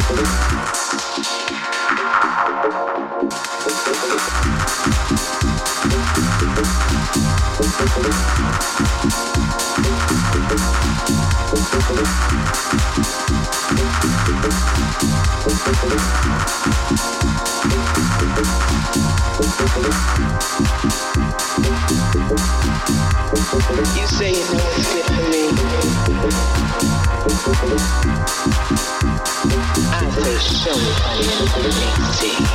Okay. Produção.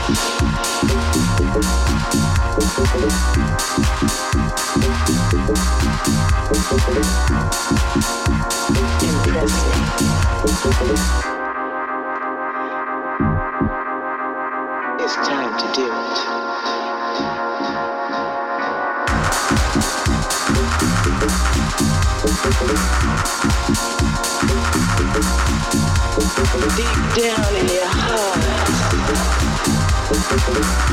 Thank you.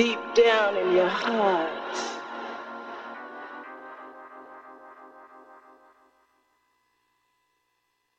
deep down in your heart.